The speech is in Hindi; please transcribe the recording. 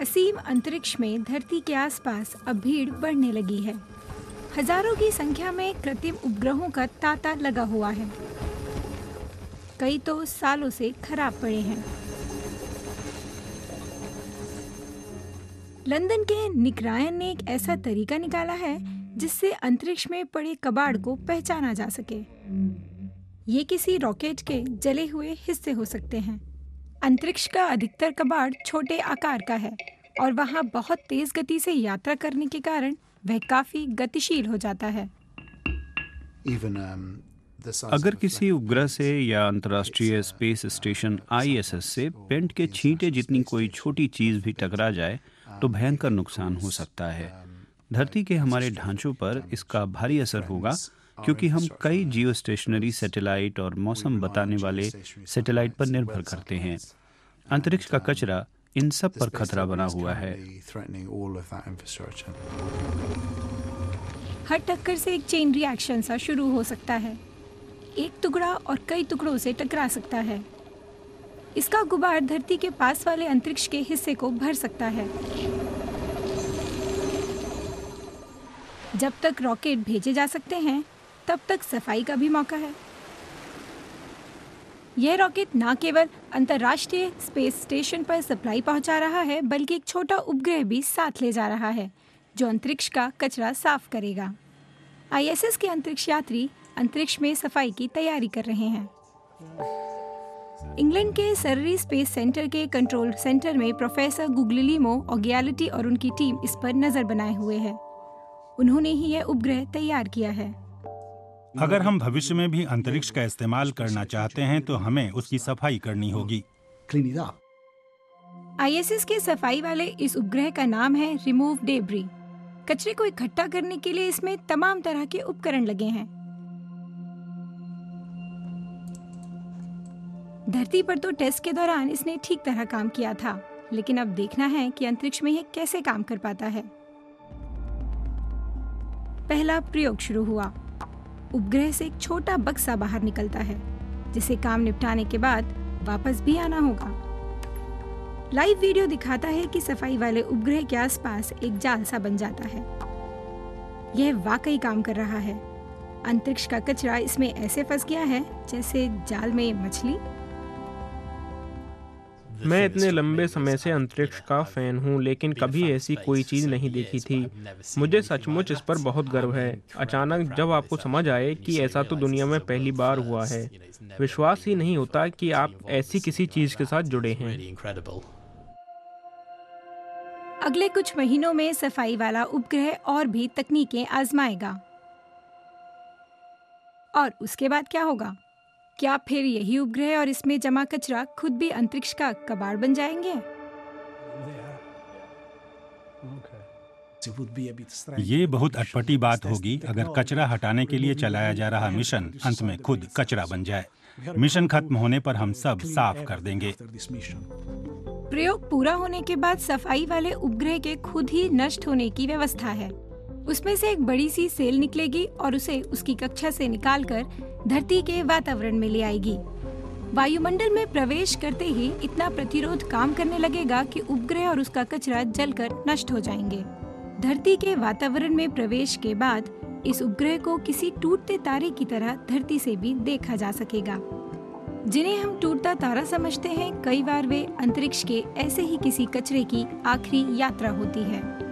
असीम अंतरिक्ष में धरती के आसपास अब भीड़ बढ़ने लगी है। हज़ारों की संख्या में कृत्रिम उपग्रहों का तांता लगा हुआ है। कई तो सालों से खराब पड़े हैं। लंदन के निकरायन ने एक ऐसा तरीका निकाला है, जिससे अंतरिक्ष में पड़े कबाड़ को पहचाना जा सके। ये किसी रॉकेट के जले हुए हिस्से हो सकते हैं। अंतरिक्ष का अधिकतर कबाड़ छोटे आकार का है और वहाँ बहुत तेज गति से यात्रा करने के कारण वह काफ़ी गतिशील हो जाता है। Um, अगर किसी उपग्रह से या अंतर्राष्ट्रीय स्पेस स्टेशन आईएसएस से पेंट के छींटे जितनी कोई छोटी चीज़ भी टकरा जाए तो भयंकर नुकसान हो सकता है। धरती के हमारे ढांचों पर इसका भारी असर होगा। क्योंकि हम कई जियो स्टेशनरी सैटेलाइट और मौसम बताने वाले सैटेलाइट पर निर्भर करते हैं। अंतरिक्ष का कचरा इन सब पर खतरा बना हुआ है। हर टक्कर से एक चेन रिएक्शन सा शुरू हो सकता है। एक टुकड़ा और कई टुकड़ों से टकरा सकता है। इसका गुबार धरती के पास वाले अंतरिक्ष के हिस्से को भर सकता है। जब तक रॉकेट भेजे जा सकते हैं तब तक सफ़ाई का भी मौका है। यह रॉकेट न केवल अंतर्राष्ट्रीय स्पेस स्टेशन पर सप्लाई पहुँचा रहा है, बल्कि एक छोटा उपग्रह भी साथ ले जा रहा है, जो अंतरिक्ष का कचरा साफ़ करेगा। आईएसएस के अंतरिक्ष यात्री अंतरिक्ष में सफ़ाई की तैयारी कर रहे हैं। इंग्लैंड के सररी स्पेस सेंटर के कंट्रोल सेंटर में प्रोफेसर गुगलिलीमो ऑगियालिटी और उनकी टीम इस पर नज़र बनाए हुए है। उन्होंने ही यह उपग्रह तैयार किया है। अगर हम भविष्य में भी अंतरिक्ष का इस्तेमाल करना चाहते हैं तो हमें उसकी सफ़ाई करनी होगी। आईएसएस के सफ़ाई वाले इस उपग्रह का नाम है रिमूव डेब्री कचरे को इकट्ठा करने के लिए इसमें तमाम तरह के उपकरण लगे हैं। धरती पर तो टेस्ट के दौरान इसने ठीक तरह काम किया था लेकिन अब देखना है कि अंतरिक्ष में यह कैसे काम कर पाता है। पहला प्रयोग शुरू हुआ। उपग्रह से एक छोटा बक्सा बाहर निकलता है, जिसे काम निपटाने के बाद वापस भी आना होगा। लाइव वीडियो दिखाता है कि सफ़ाई वाले उपग्रह के आसपास एक जाल सा बन जाता है। यह वाकई काम कर रहा है। अंतरिक्ष का कचरा इसमें ऐसे फंस गया है जैसे जाल में मछली। मैं इतने लंबे समय से अंतरिक्ष का फ़ैन हूँ, लेकिन कभी ऐसी कोई चीज़ नहीं देखी थी। मुझे सचमुच इस पर बहुत गर्व है। अचानक जब आपको समझ आए कि ऐसा तो दुनिया में पहली बार हुआ है, विश्वास ही नहीं होता कि आप ऐसी किसी चीज़ के साथ जुड़े हैं। अगले कुछ महीनों में सफ़ाई वाला उपग्रह और भी तकनीकें आजमाएगा। और उसके बाद क्या होगा? क्या फिर यही उपग्रह और इसमें जमा कचरा खुद भी अंतरिक्ष का कबाड़ बन जाएँगे? ये बहुत अटपटी बात होगी अगर कचरा हटाने के लिए चलाया जा रहा मिशन अंत में खुद कचरा बन जाए। मिशन खत्म होने पर हम सब साफ़ कर देंगे। प्रयोग पूरा होने के बाद सफ़ाई वाले उपग्रह के खुद ही नष्ट होने की व्यवस्था है। उसमें से एक बड़ी सी सेल निकलेगी और उसे उसकी कक्षा से निकालकर धरती के वातावरण में ले आएगी। वायुमंडल में प्रवेश करते ही इतना प्रतिरोध काम करने लगेगा कि उपग्रह और उसका कचरा जलकर नष्ट हो जाएँगे। धरती के वातावरण में प्रवेश के बाद इस उपग्रह को किसी टूटते तारे की तरह धरती से भी देखा जा सकेगा। जिन्हें हम टूटता तारा समझते हैं, कई बार वे अंतरिक्ष के ऐसे ही किसी कचरे की आखिरी यात्रा होती है।